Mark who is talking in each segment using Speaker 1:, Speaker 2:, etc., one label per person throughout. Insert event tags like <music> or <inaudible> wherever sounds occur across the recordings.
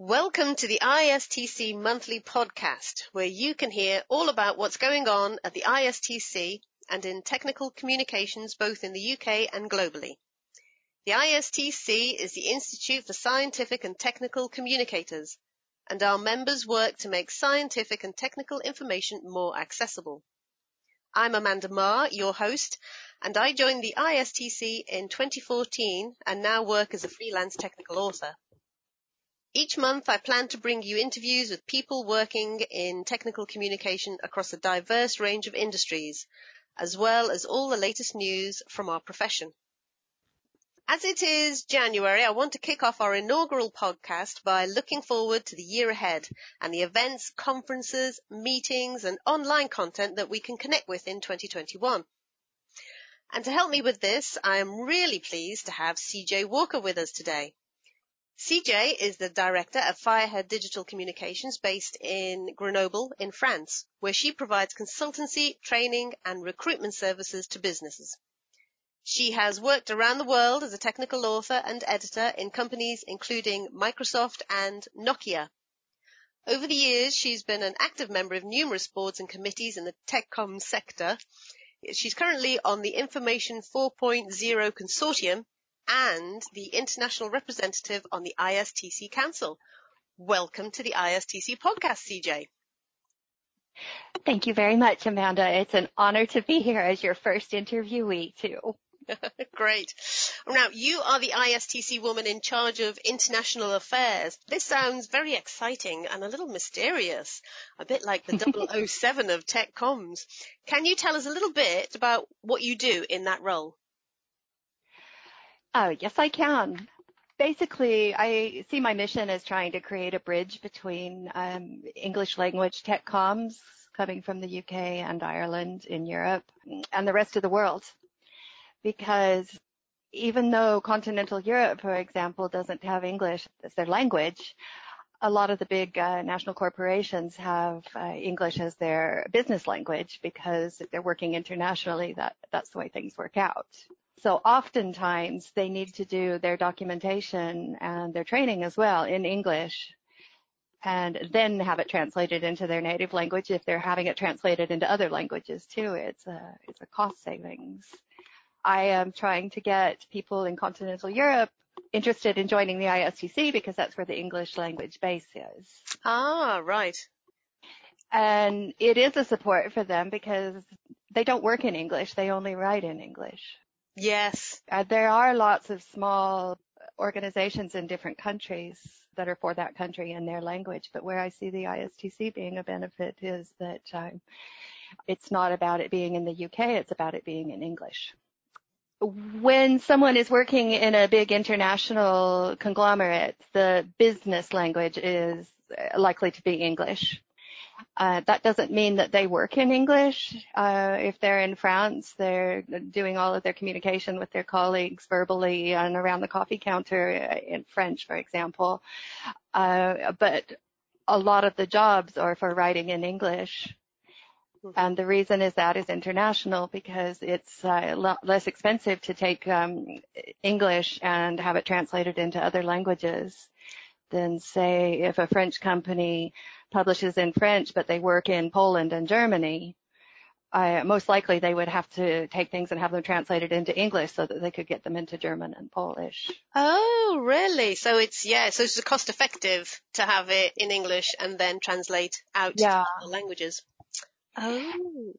Speaker 1: Welcome to the ISTC monthly podcast, where you can hear all about what's going on at the ISTC and in technical communications both in the UK and globally. The ISTC is the Institute for Scientific and Technical Communicators, and our members work to make scientific and technical information more accessible. I'm Amanda Maher, your host, and I joined the ISTC in 2014 and now work as a freelance technical author. Each month, I plan to bring you interviews with people working in technical communication across a diverse range of industries, as well as all the latest news from our profession. As it is January, I want to kick off our inaugural podcast by looking forward to the year ahead and the events, conferences, meetings, and online content that we can connect with in 2021. And to help me with this, I am really pleased to have CJ Walker with us today. CJ is the director of Firehead Digital Communications based in Grenoble in France, where she provides consultancy, training, and recruitment services to businesses. She has worked around the world as a technical author and editor in companies including Microsoft and Nokia. Over the years, she's been an active member of numerous boards and committees in the TechCom sector. She's currently on the Information 4.0 Consortium and the international representative on the ISTC Council. Welcome to the ISTC podcast, CJ.
Speaker 2: Thank you very much, Amanda. It's an honor to be here as your first interviewee, too. <laughs>
Speaker 1: Great. Now, you are the ISTC woman in charge of international affairs. This sounds very exciting and a little mysterious, a bit like the <laughs> 007 of tech comms. Can you tell us a little bit about what you do in that role?
Speaker 2: Oh, yes, I can. Basically, I see my mission as trying to create a bridge between um, English language tech comms coming from the UK and Ireland in Europe and the rest of the world. Because even though continental Europe, for example, doesn't have English as their language, a lot of the big uh, national corporations have uh, English as their business language because if they're working internationally, that, that's the way things work out. So oftentimes they need to do their documentation and their training as well in English and then have it translated into their native language if they're having it translated into other languages too. It's a, it's a cost savings. I am trying to get people in continental Europe interested in joining the ISTC because that's where the English language base is.
Speaker 1: Ah, right.
Speaker 2: And it is a support for them because they don't work in English, they only write in English.
Speaker 1: Yes.
Speaker 2: Uh, there are lots of small organizations in different countries that are for that country in their language, but where I see the ISTC being a benefit is that um, it's not about it being in the UK, it's about it being in English. When someone is working in a big international conglomerate, the business language is likely to be English. Uh, that doesn't mean that they work in English. Uh, if they're in France, they're doing all of their communication with their colleagues verbally and around the coffee counter in French, for example. Uh, but a lot of the jobs are for writing in English. Mm-hmm. And the reason is that is international because it's uh, less expensive to take um, English and have it translated into other languages than say if a French company publishes in French, but they work in Poland and Germany, uh, most likely they would have to take things and have them translated into English so that they could get them into German and Polish.
Speaker 1: Oh, really? So it's, yeah, so it's cost effective to have it in English and then translate out yeah. to other languages. Oh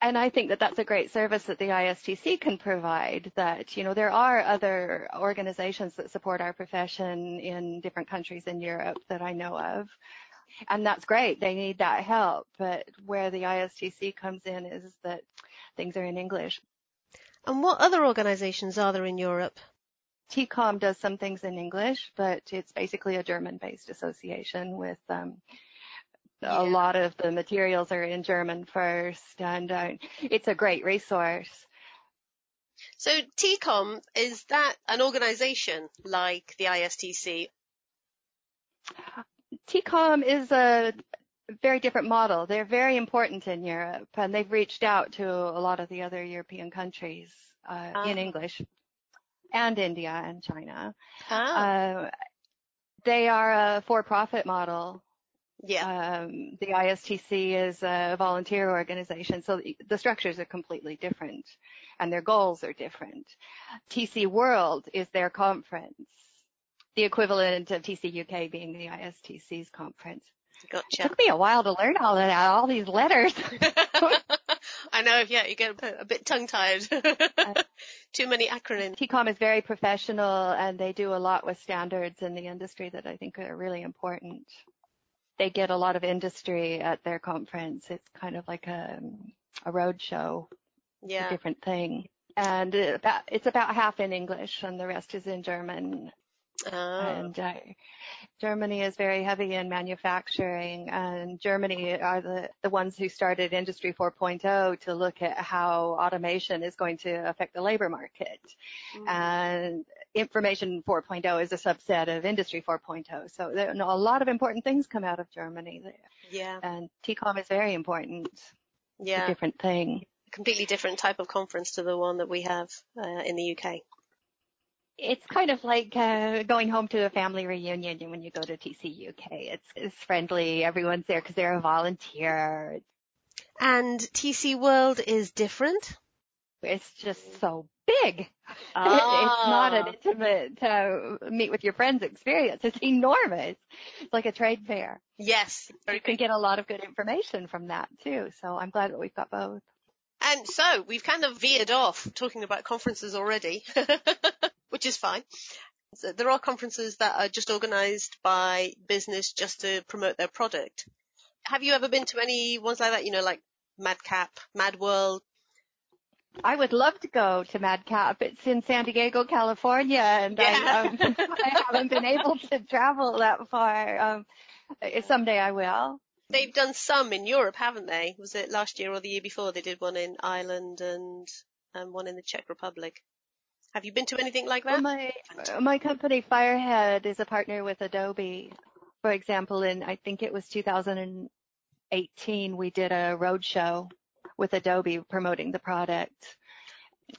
Speaker 2: and I think that that's a great service that the ISTC can provide that, you know, there are other organizations that support our profession in different countries in Europe that I know of. And that's great. They need that help. But where the ISTC comes in is that things are in English.
Speaker 1: And what other organizations are there in Europe?
Speaker 2: tekom does some things in English, but it's basically a German-based association with um, yeah. a lot of the materials are in German first, and uh, it's a great resource.
Speaker 1: So tekom, is that an organization like the ISTC?
Speaker 2: TCOM is a very different model. They're very important in Europe, and they've reached out to a lot of the other European countries uh, in ah. English, and India and China. Ah. Uh, They are a for-profit model.
Speaker 1: Yeah.
Speaker 2: Um, the ISTC is a volunteer organization, so the structures are completely different and their goals are different. TC World is their conference, the equivalent of TC UK being the ISTC's conference.
Speaker 1: Gotcha.
Speaker 2: It took me a while to learn all of that, all these letters. <laughs>
Speaker 1: I know, yeah, you get a bit tongue-tied. <laughs> Too many acronyms.
Speaker 2: tekom is very professional and they do a lot with standards in the industry that I think are really important. They get a lot of industry at their conference. It's kind of like a, a road show.
Speaker 1: Yeah.
Speaker 2: A different thing. And uh, it's about half in English and the rest is in German.
Speaker 1: Oh.
Speaker 2: And uh, Germany is very heavy in manufacturing, and Germany are the, the ones who started Industry 4.0 to look at how automation is going to affect the labor market. Mm. And Information 4.0 is a subset of Industry 4.0. So there, a lot of important things come out of Germany there.
Speaker 1: Yeah.
Speaker 2: And tekom is very important.
Speaker 1: Yeah.
Speaker 2: A different thing.
Speaker 1: Completely different type of conference to the one that we have uh, in the UK
Speaker 2: it's kind of like uh, going home to a family reunion when you go to TC UK. It's, it's friendly. Everyone's there because they're a volunteer.
Speaker 1: And TC World is different?
Speaker 2: It's just so big.
Speaker 1: Ah. <laughs>
Speaker 2: It's not an intimate uh, meet with your friends experience. It's enormous. It's like a trade fair.
Speaker 1: Yes.
Speaker 2: You can get a lot of good information from that too. So I'm glad that we've got both.
Speaker 1: And so we've kind of veered off talking about conferences already. <laughs> which is fine. So there are conferences that are just organized by business just to promote their product. Have you ever been to any ones like that? You know, like MadCap, Mad World?
Speaker 2: I would love to go to MadCap. It's in San Diego, California, and
Speaker 1: yeah.
Speaker 2: I, um, <laughs> I haven't been able to travel that far. Um, someday I will.
Speaker 1: They've done some in Europe, haven't they? Was it last year or the year before? They did one in Ireland and um, one in the Czech Republic. Have you been to anything like that?
Speaker 2: Well, my my company Firehead is a partner with Adobe. For example, in I think it was 2018, we did a roadshow with Adobe promoting the product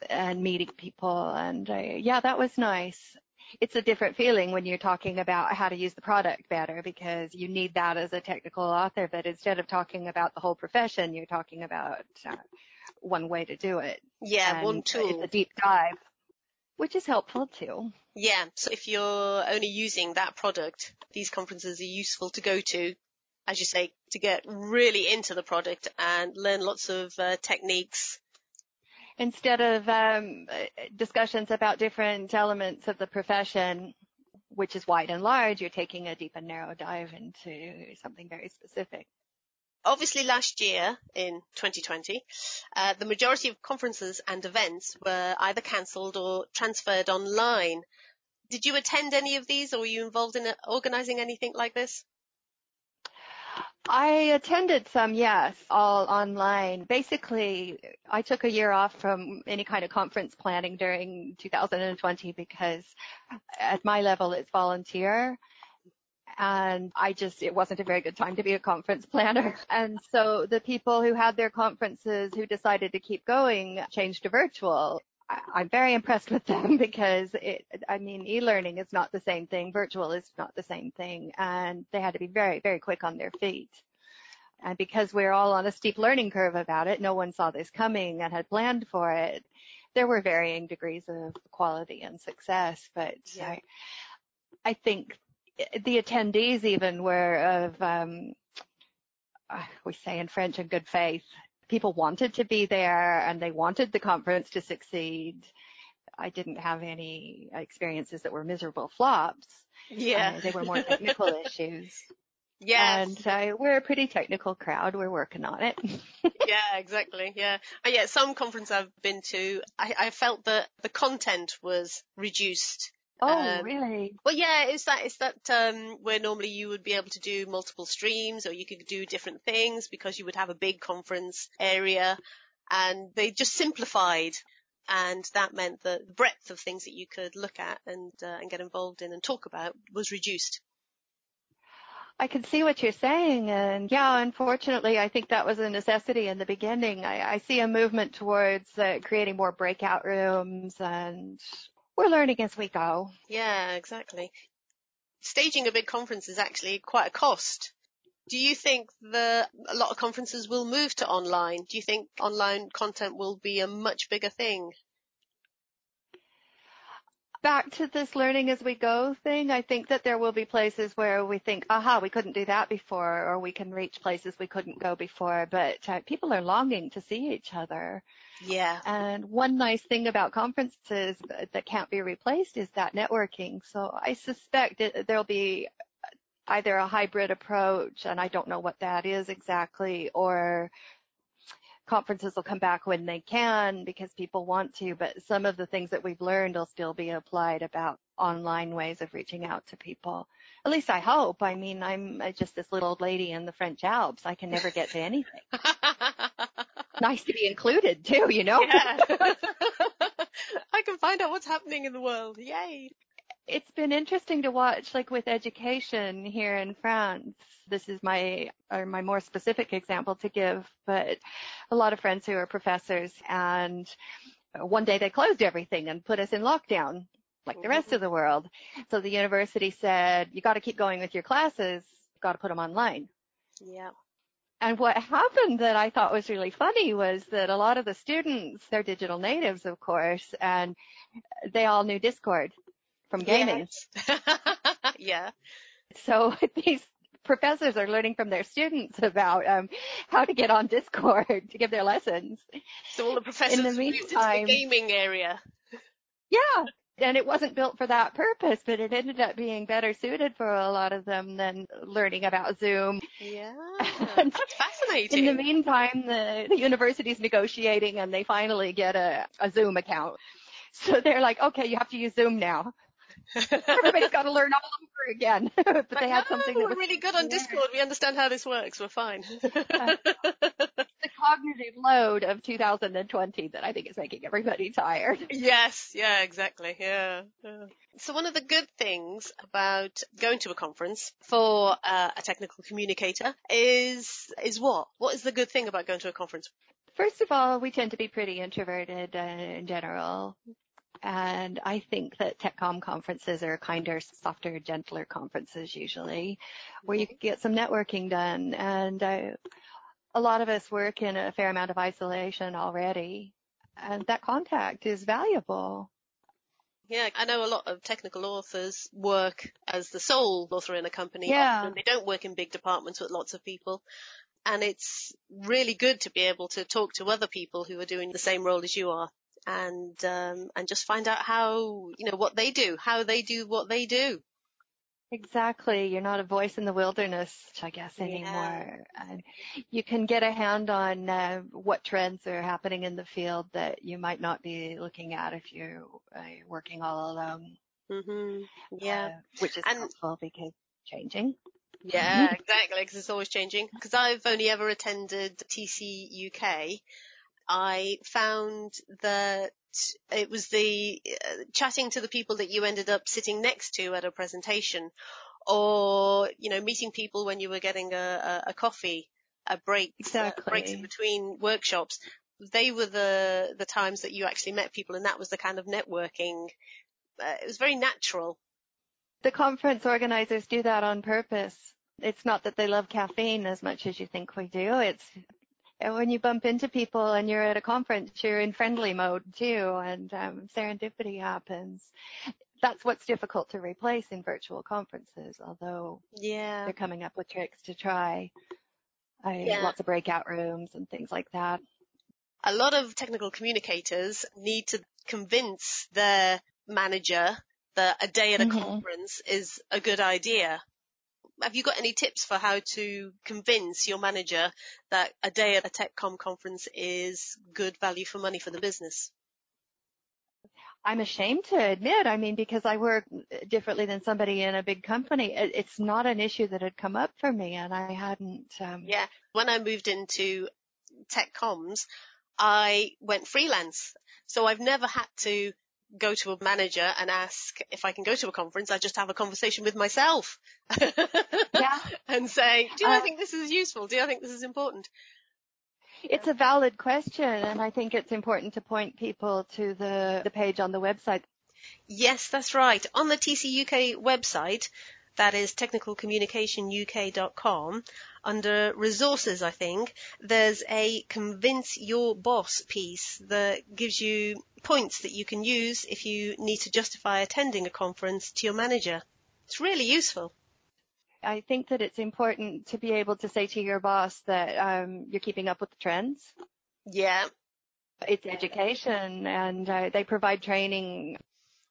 Speaker 2: and meeting people, and uh, yeah, that was nice. It's a different feeling when you're talking about how to use the product better because you need that as a technical author. But instead of talking about the whole profession, you're talking about uh, one way to do it.
Speaker 1: Yeah,
Speaker 2: and
Speaker 1: one tool.
Speaker 2: It's a deep dive which is helpful too.
Speaker 1: Yeah, so if you're only using that product, these conferences are useful to go to, as you say, to get really into the product and learn lots of uh, techniques.
Speaker 2: Instead of um, discussions about different elements of the profession, which is wide and large, you're taking a deep and narrow dive into something very specific.
Speaker 1: Obviously, last year in 2020, uh, the majority of conferences and events were either cancelled or transferred online. Did you attend any of these, or were you involved in organising anything like this?
Speaker 2: I attended some, yes, all online. Basically, I took a year off from any kind of conference planning during 2020 because at my level it's volunteer and I just, it wasn't a very good time to be a conference planner. <laughs> And so the people who had their conferences who decided to keep going changed to virtual. I'm very impressed with them <laughs> because it, I mean, e-learning is not the same thing. Virtual is not the same thing. And they had to be very, very quick on their feet. And because we're all on a steep learning curve about it, no one saw this coming and had planned for it. There were varying degrees of quality and success, but yeah. I, I think the attendees even were of, um, uh, we say in French, in good faith. People wanted to be there and they wanted the conference to succeed. I didn't have any experiences that were miserable flops.
Speaker 1: Yeah.
Speaker 2: Uh, they were more technical <laughs> issues.
Speaker 1: Yes.
Speaker 2: And we're a pretty technical crowd. We're working on it. <laughs>
Speaker 1: yeah, exactly. Yeah. Uh, yeah, some conference I've been to, I, I felt that the content was reduced
Speaker 2: Oh, um, really?
Speaker 1: Well, yeah, it's that it's that um, where normally you would be able to do multiple streams, or you could do different things because you would have a big conference area, and they just simplified, and that meant that the breadth of things that you could look at and uh, and get involved in and talk about was reduced.
Speaker 2: I can see what you're saying, and yeah, unfortunately, I think that was a necessity in the beginning. I, I see a movement towards uh, creating more breakout rooms and we're learning as we go.
Speaker 1: Yeah, exactly. staging a big conference is actually quite a cost. Do you think that a lot of conferences will move to online? Do you think online content will be a much bigger thing?
Speaker 2: Back to this learning as we go thing, I think that there will be places where we think, aha, we couldn't do that before, or we can reach places we couldn't go before, but uh, people are longing to see each other.
Speaker 1: Yeah.
Speaker 2: And one nice thing about conferences that can't be replaced is that networking. So I suspect it, there'll be either a hybrid approach, and I don't know what that is exactly, or conferences will come back when they can because people want to, but some of the things that we've learned will still be applied about online ways of reaching out to people. At least I hope. I mean, I'm uh, just this little old lady in the French Alps. I can never get to anything. <laughs> nice to be included too, you know?
Speaker 1: Yeah. <laughs> <laughs> I can find out what's happening in the world. Yay
Speaker 2: it's been interesting to watch, like with education here in France. This is my or my more specific example to give, but a lot of friends who are professors, and one day they closed everything and put us in lockdown, like the rest mm-hmm. of the world. So the university said, "You got to keep going with your classes. You got to put them online."
Speaker 1: Yeah.
Speaker 2: And what happened that I thought was really funny was that a lot of the students, they're digital natives, of course, and they all knew Discord from gaming.
Speaker 1: Yes. <laughs> yeah.
Speaker 2: So <laughs> these professors are learning from their students about um, how to get on Discord to give their lessons.
Speaker 1: So all the professors in the meantime, the gaming area.
Speaker 2: Yeah, and it wasn't built for that purpose, but it ended up being better suited for a lot of them than learning about Zoom.
Speaker 1: Yeah, <laughs> that's fascinating.
Speaker 2: In the meantime, the, the university's negotiating and they finally get a, a Zoom account. So they're like, okay, you have to use Zoom now. Everybody's got to learn all over again. <laughs> but
Speaker 1: they
Speaker 2: had something
Speaker 1: that was really good on Discord. We understand how this works. We're fine. <laughs>
Speaker 2: the cognitive load of 2020 that I think is making everybody tired. <laughs>
Speaker 1: Yes, yeah, exactly. Yeah. yeah. So one of the good things about going to a conference for uh, a technical communicator is is what? What is the good thing about going to a conference?
Speaker 2: First of all, we tend to be pretty introverted uh, in general. And I think that TechCom conferences are kinder, softer, gentler conferences usually, where you can get some networking done. And uh, a lot of us work in a fair amount of isolation already, and that contact is valuable.
Speaker 1: Yeah, I know a lot of technical authors work as the sole author in a company.
Speaker 2: Yeah.
Speaker 1: Often they don't work in big departments with lots of people. And it's really good to be able to talk to other people who are doing the same role as you are and um, and just find out how you know what they do, how they do what they do.
Speaker 2: Exactly. You're not a voice in the wilderness, I guess, anymore. Yeah. And you can get a hand on uh, what trends are happening in the field that you might not be looking at if you're uh, working all alone.
Speaker 1: Mm-hmm. Yeah. Uh,
Speaker 2: which is and, helpful because changing.
Speaker 1: Yeah, exactly, because it's always changing. Because I've only ever attended TC UK, I found that it was the uh, chatting to the people that you ended up sitting next to at a presentation or, you know, meeting people when you were getting a, a, a coffee, a break,
Speaker 2: exactly.
Speaker 1: Uh, breaks in between workshops. They were the, the times that you actually met people and that was the kind of networking. Uh, it was very natural.
Speaker 2: The conference organizers do that on purpose. It's not that they love caffeine as much as you think we do. It's when you bump into people and you're at a conference, you're in friendly mode too, and um, serendipity happens. That's what's difficult to replace in virtual conferences, although
Speaker 1: yeah.
Speaker 2: they're coming up with tricks to try. I, yeah. Lots of breakout rooms and things like that.
Speaker 1: A lot of technical communicators need to convince their manager that a day at a mm-hmm. conference is a good idea have you got any tips for how to convince your manager that a day at a TechCom conference is good value for money for the business?
Speaker 2: I'm ashamed to admit, I mean, because I work differently than somebody in a big company, it's not an issue that had come up for me and I hadn't. Um...
Speaker 1: Yeah. When I moved into tech comms, I went freelance. So I've never had to go to a manager and ask if I can go to a conference. I just have a conversation with myself. <laughs>
Speaker 2: yeah. <laughs>
Speaker 1: And say, do I uh, think this is useful? Do I think this is important?
Speaker 2: It's a valid question and I think it's important to point people to the, the page on the website.
Speaker 1: Yes, that's right. On the TC UK website, that is technicalcommunicationuk.com, under resources, I think, there's a convince your boss piece that gives you points that you can use if you need to justify attending a conference to your manager. It's really useful.
Speaker 2: I think that it's important to be able to say to your boss that um, you're keeping up with the trends.
Speaker 1: Yeah.
Speaker 2: It's education and uh, they provide training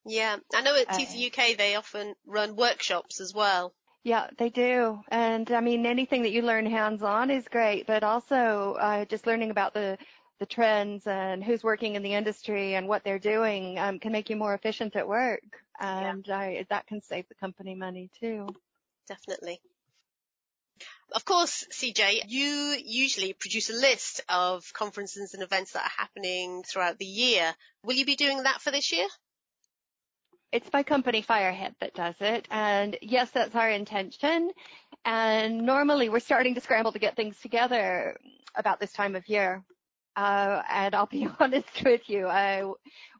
Speaker 1: yeah, I know at TC UK they often run workshops as well.
Speaker 2: Yeah, they do. And I mean, anything that you learn hands on is great, but also uh, just learning about the the trends and who's working in the industry and what they're doing um, can make you more efficient at work, and yeah. uh, that can save the company money too.
Speaker 1: Definitely. Of course, CJ, you usually produce a list of conferences and events that are happening throughout the year. Will you be doing that for this year?
Speaker 2: It's my company Firehead that does it. And yes, that's our intention. And normally we're starting to scramble to get things together about this time of year. Uh, and I'll be <laughs> honest with you, I,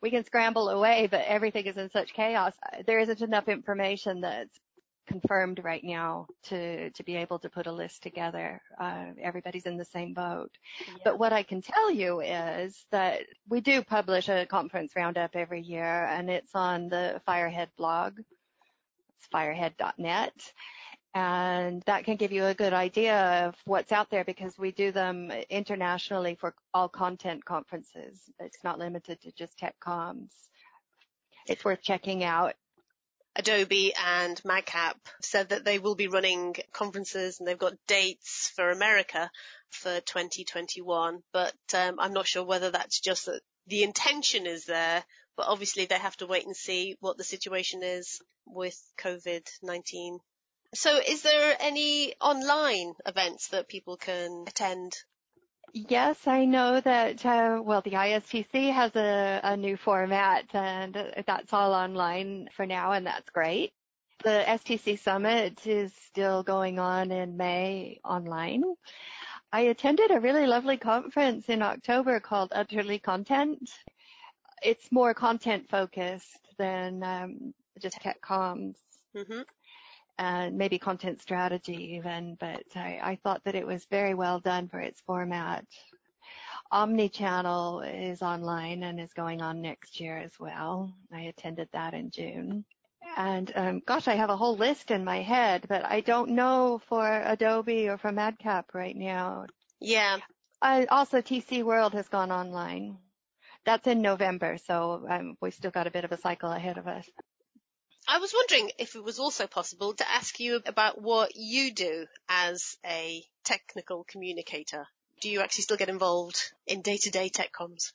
Speaker 2: we can scramble away, but everything is in such chaos. There isn't enough information that's confirmed right now to to be able to put a list together. Uh, everybody's in the same boat. Yeah. But what I can tell you is that we do publish a conference roundup every year, and it's on the Firehead blog. It's firehead.net. And that can give you a good idea of what's out there because we do them internationally for all content conferences. It's not limited to just tech comms. It's worth checking out.
Speaker 1: Adobe and MadCap said that they will be running conferences and they've got dates for America for 2021, but um, I'm not sure whether that's just that the intention is there, but obviously they have to wait and see what the situation is with COVID-19. So is there any online events that people can attend
Speaker 2: Yes, I know that, uh, well, the ISTC has a, a new format and that's all online for now and that's great. The STC Summit is still going on in May online. I attended a really lovely conference in October called Utterly Content. It's more content focused than um, just tech comms. Mm-hmm and maybe content strategy even, but I, I thought that it was very well done for its format. Omni-channel is online and is going on next year as well. I attended that in June. And um, gosh, I have a whole list in my head, but I don't know for Adobe or for MadCap right now.
Speaker 1: Yeah.
Speaker 2: I, also, TC World has gone online. That's in November, so um, we've still got a bit of a cycle ahead of us.
Speaker 1: I was wondering if it was also possible to ask you about what you do as a technical communicator. Do you actually still get involved in day-to-day tech comms?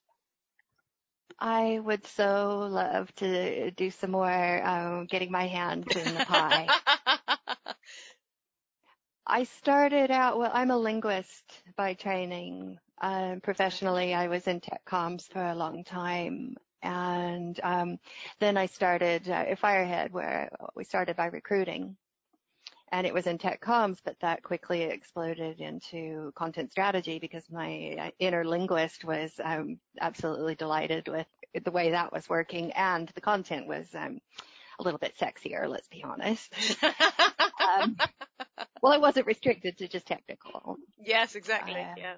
Speaker 2: I would so love to do some more um, getting my hands in the pie. <laughs> I started out, well, I'm a linguist by training. Um, professionally, I was in tech comms for a long time. And um, then I started uh, Firehead, where we started by recruiting. And it was in tech comms, but that quickly exploded into content strategy because my uh, inner linguist was um, absolutely delighted with the way that was working, and the content was um, a little bit sexier, let's be honest. <laughs> um, well, it wasn't restricted to just technical.
Speaker 1: Yes, exactly. Uh, yeah.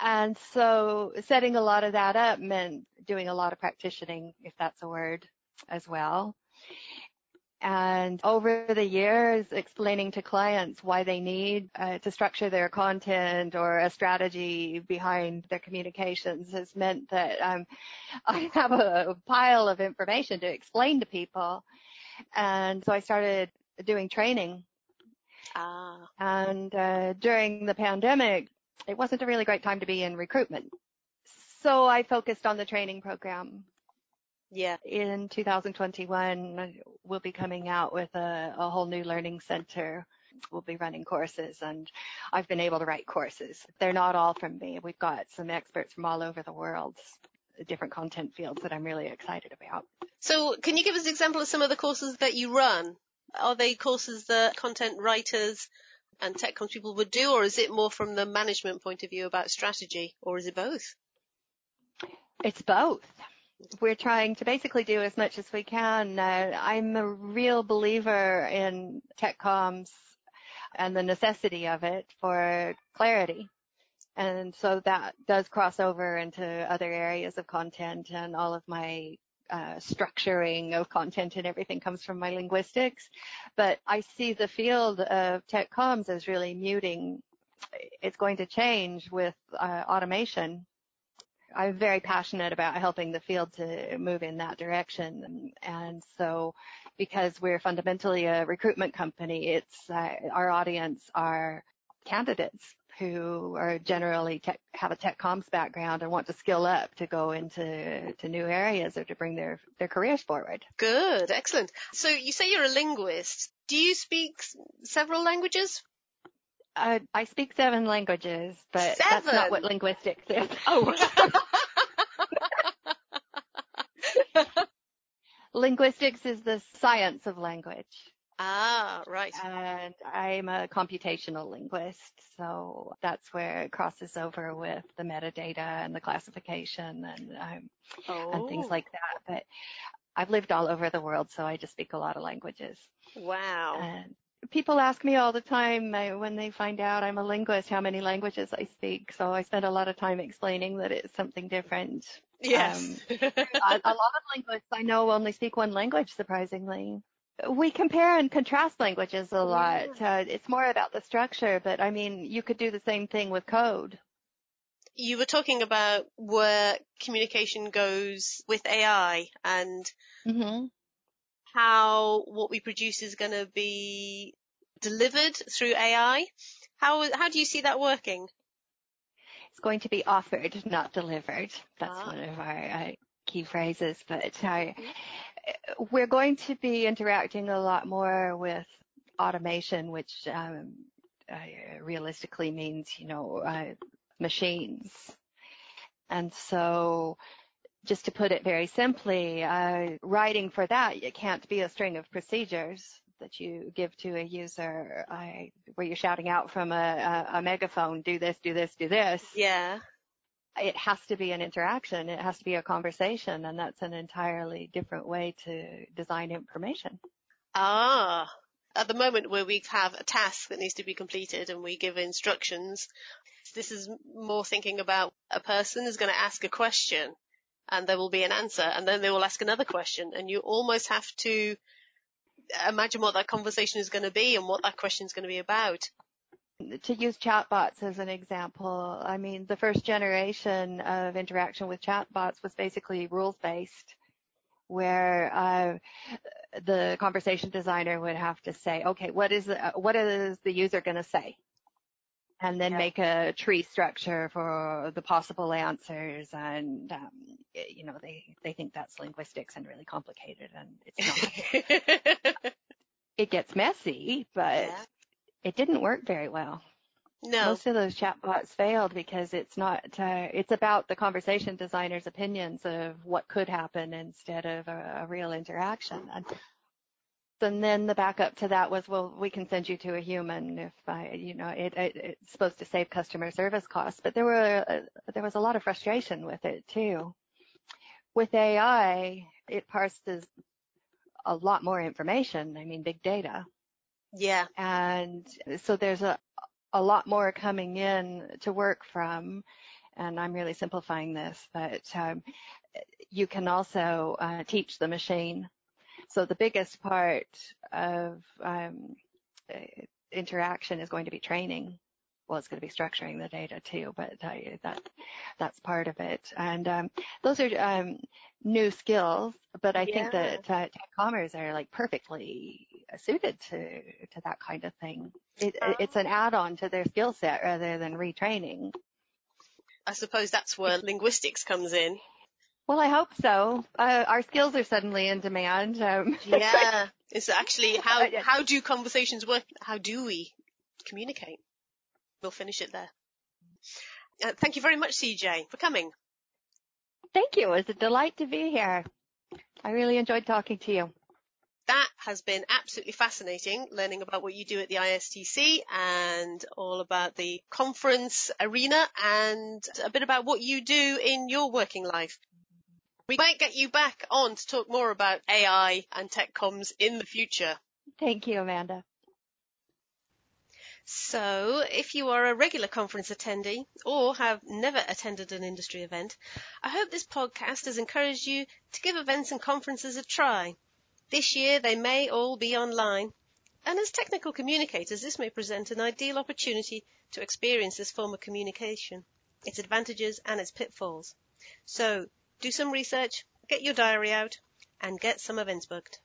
Speaker 2: And so setting a lot of that up meant doing a lot of practicing, if that's a word as well. And over the years, explaining to clients why they need uh, to structure their content or a strategy behind their communications has meant that um, <laughs> I have a pile of information to explain to people. And so I started doing training. Ah. And uh, during the pandemic, it wasn't a really great time to be in recruitment. So I focused on the training program.
Speaker 1: Yeah.
Speaker 2: In 2021, we'll be coming out with a, a whole new learning center. We'll be running courses and I've been able to write courses. They're not all from me. We've got some experts from all over the world, different content fields that I'm really excited about.
Speaker 1: So can you give us an example of some of the courses that you run? Are they courses that content writers and tech comms people would do, or is it more from the management point of view about strategy, or is it both?
Speaker 2: It's both. we're trying to basically do as much as we can. Uh, I'm a real believer in tech comms and the necessity of it for clarity. And so that does cross over into other areas of content and all of my uh, structuring of content and everything comes from my linguistics. But I see the field of tech comms as really muting. It's going to change with uh, automation. I'm very passionate about helping the field to move in that direction. And so because we're fundamentally a recruitment company, it's uh, our audience are candidates who are generally tech, have a tech comms background and want to skill up to go into to new areas or to bring their their careers forward.
Speaker 1: Good, excellent. So you say you're a linguist. Do you speak several languages?
Speaker 2: Uh, I speak seven languages, but
Speaker 1: seven?
Speaker 2: that's not what linguistics is. <laughs>
Speaker 1: Oh. <laughs>
Speaker 2: linguistics is the science of language.
Speaker 1: Ah, right.
Speaker 2: And I'm a computational linguist, so that's where it crosses over with the metadata and the classification and um,
Speaker 1: oh.
Speaker 2: and things like that. But I've lived all over the world, so I just speak a lot of languages.
Speaker 1: Wow.
Speaker 2: And people ask me all the time uh, when they find out I'm a linguist how many languages I speak. So I spend a lot of time explaining that it's something different.
Speaker 1: Yes.
Speaker 2: Um, a, a lot of linguists I know only speak one language, surprisingly we compare and contrast languages a lot. Yeah. Uh, it's more about the structure, but I mean, you could do the same thing with code.
Speaker 1: You were talking about where communication goes with AI and
Speaker 2: mm-hmm.
Speaker 1: how what we produce is going to be delivered through AI. How how do you see that working?
Speaker 2: It's going to be offered, not delivered. That's ah. one of our uh, key phrases. But I, mm-hmm we're going to be interacting a lot more with automation, which um, uh, realistically means, you know, uh, machines. And so just to put it very simply, uh, writing for that, it can't be a string of procedures that you give to a user where you're shouting out from a, a, a megaphone, do this, do this, do this.
Speaker 1: Yeah
Speaker 2: it has to be an interaction. It has to be a conversation, and that's an entirely different way to design information.
Speaker 1: Ah, at the moment where we have a task that needs to be completed and we give instructions, this is more thinking about a person is going to ask a question and there will be an answer and then they will ask another question and you almost have to imagine what that conversation is going to be and what that question is going to be about
Speaker 2: to use chatbots as an example, I mean, the first generation of interaction with chatbots was basically rules based, where uh, the conversation designer would have to say, okay, what is the, what is the user going to say? And then yeah. make a tree structure for the possible answers. And, um, you know, they, they think that's linguistics and really complicated and it's not. <laughs> it gets messy, but yeah it didn't work very well.
Speaker 1: No.
Speaker 2: Most of those chatbots failed because it's not, uh, it's about the conversation designer's opinions of what could happen instead of a, a real interaction. And, and then the backup to that was, well, we can send you to a human if I, you know, it, it, it's supposed to save customer service costs, but there were, uh, there was a lot of frustration with it too. With AI, it parses a lot more information. I mean, big data.
Speaker 1: Yeah.
Speaker 2: And so there's a, a lot more coming in to work from. And I'm really simplifying this, but um, you can also uh, teach the machine. So the biggest part of um, interaction is going to be training. Well, it's going to be structuring the data too, but uh, that that's part of it. And um, those are um, new skills, but I yeah. think that uh, tech commerce are like perfectly suited to to that kind of thing. It, oh. It's an add-on to their skill set rather than retraining.
Speaker 1: I suppose that's where linguistics comes in.
Speaker 2: Well, I hope so. Uh, our skills are suddenly in demand. Um, <laughs>
Speaker 1: yeah, it's actually <laughs> how how do conversations work? How do we communicate? We'll finish it there. Uh, thank you very much, CJ, for coming.
Speaker 2: Thank you. It was a delight to be here. I really enjoyed talking to you
Speaker 1: that has been absolutely fascinating learning about what you do at the ISTC and all about the conference arena and a bit about what you do in your working life. We might get you back on to talk more about AI and tech comms in the future.
Speaker 2: Thank you, Amanda.
Speaker 1: So, if you are a regular conference attendee or have never attended an industry event, I hope this podcast has encouraged you to give events and conferences a try. This year they may all be online, and as technical communicators, this may present an ideal opportunity to experience this form of communication, its advantages and its pitfalls. So, do some research, get your diary out, and get some events booked.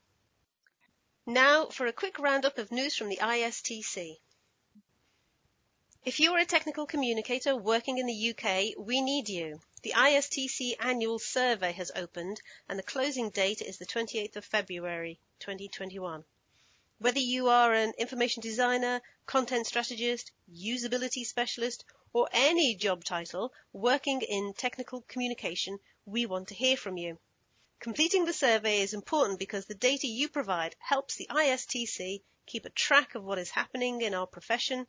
Speaker 1: Now for a quick roundup of news from the ISTC. If you are a technical communicator working in the UK, we need you. The ISTC annual survey has opened and the closing date is the 28th of February 2021. Whether you are an information designer, content strategist, usability specialist, or any job title working in technical communication, we want to hear from you. Completing the survey is important because the data you provide helps the ISTC keep a track of what is happening in our profession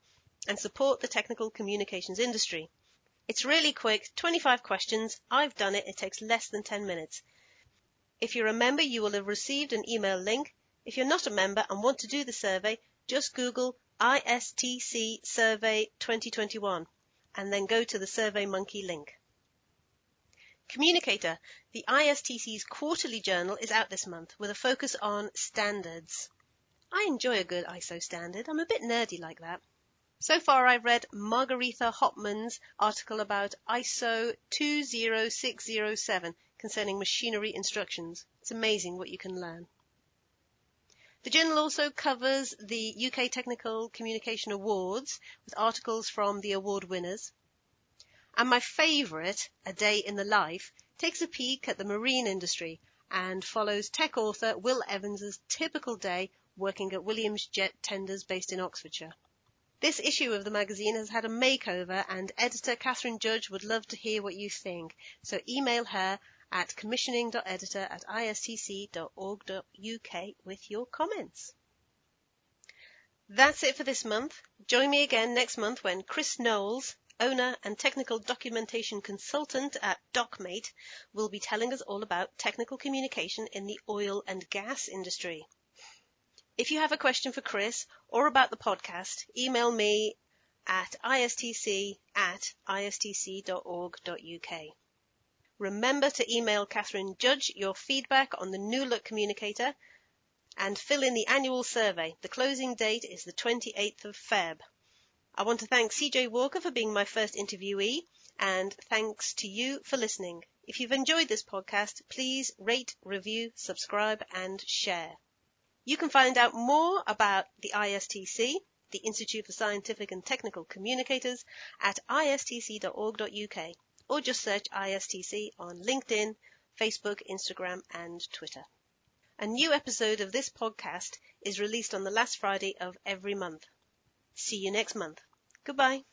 Speaker 1: and support the technical communications industry. It's really quick, 25 questions. I've done it. It takes less than 10 minutes. If you're a member, you will have received an email link. If you're not a member and want to do the survey, just Google ISTC Survey 2021 and then go to the SurveyMonkey link. Communicator, the ISTC's quarterly journal is out this month with a focus on standards. I enjoy a good ISO standard. I'm a bit nerdy like that. So far I've read Margaretha Hopman's article about ISO 20607 concerning machinery instructions. It's amazing what you can learn. The journal also covers the UK Technical Communication Awards with articles from the award winners. And my favourite, A Day in the Life, takes a peek at the marine industry and follows tech author Will Evans's typical day working at Williams Jet Tenders based in Oxfordshire. This issue of the magazine has had a makeover and editor Catherine Judge would love to hear what you think. So email her at commissioning.editor at with your comments. That's it for this month. Join me again next month when Chris Knowles owner and technical documentation consultant at DocMate, will be telling us all about technical communication in the oil and gas industry. If you have a question for Chris or about the podcast, email me at istc at istc.org.uk. Remember to email Catherine Judge your feedback on the New Look Communicator and fill in the annual survey. The closing date is the 28th of Feb. I want to thank CJ Walker for being my first interviewee and thanks to you for listening. If you've enjoyed this podcast, please rate, review, subscribe and share. You can find out more about the ISTC, the Institute for Scientific and Technical Communicators at istc.org.uk or just search ISTC on LinkedIn, Facebook, Instagram and Twitter. A new episode of this podcast is released on the last Friday of every month. See you next month. Goodbye.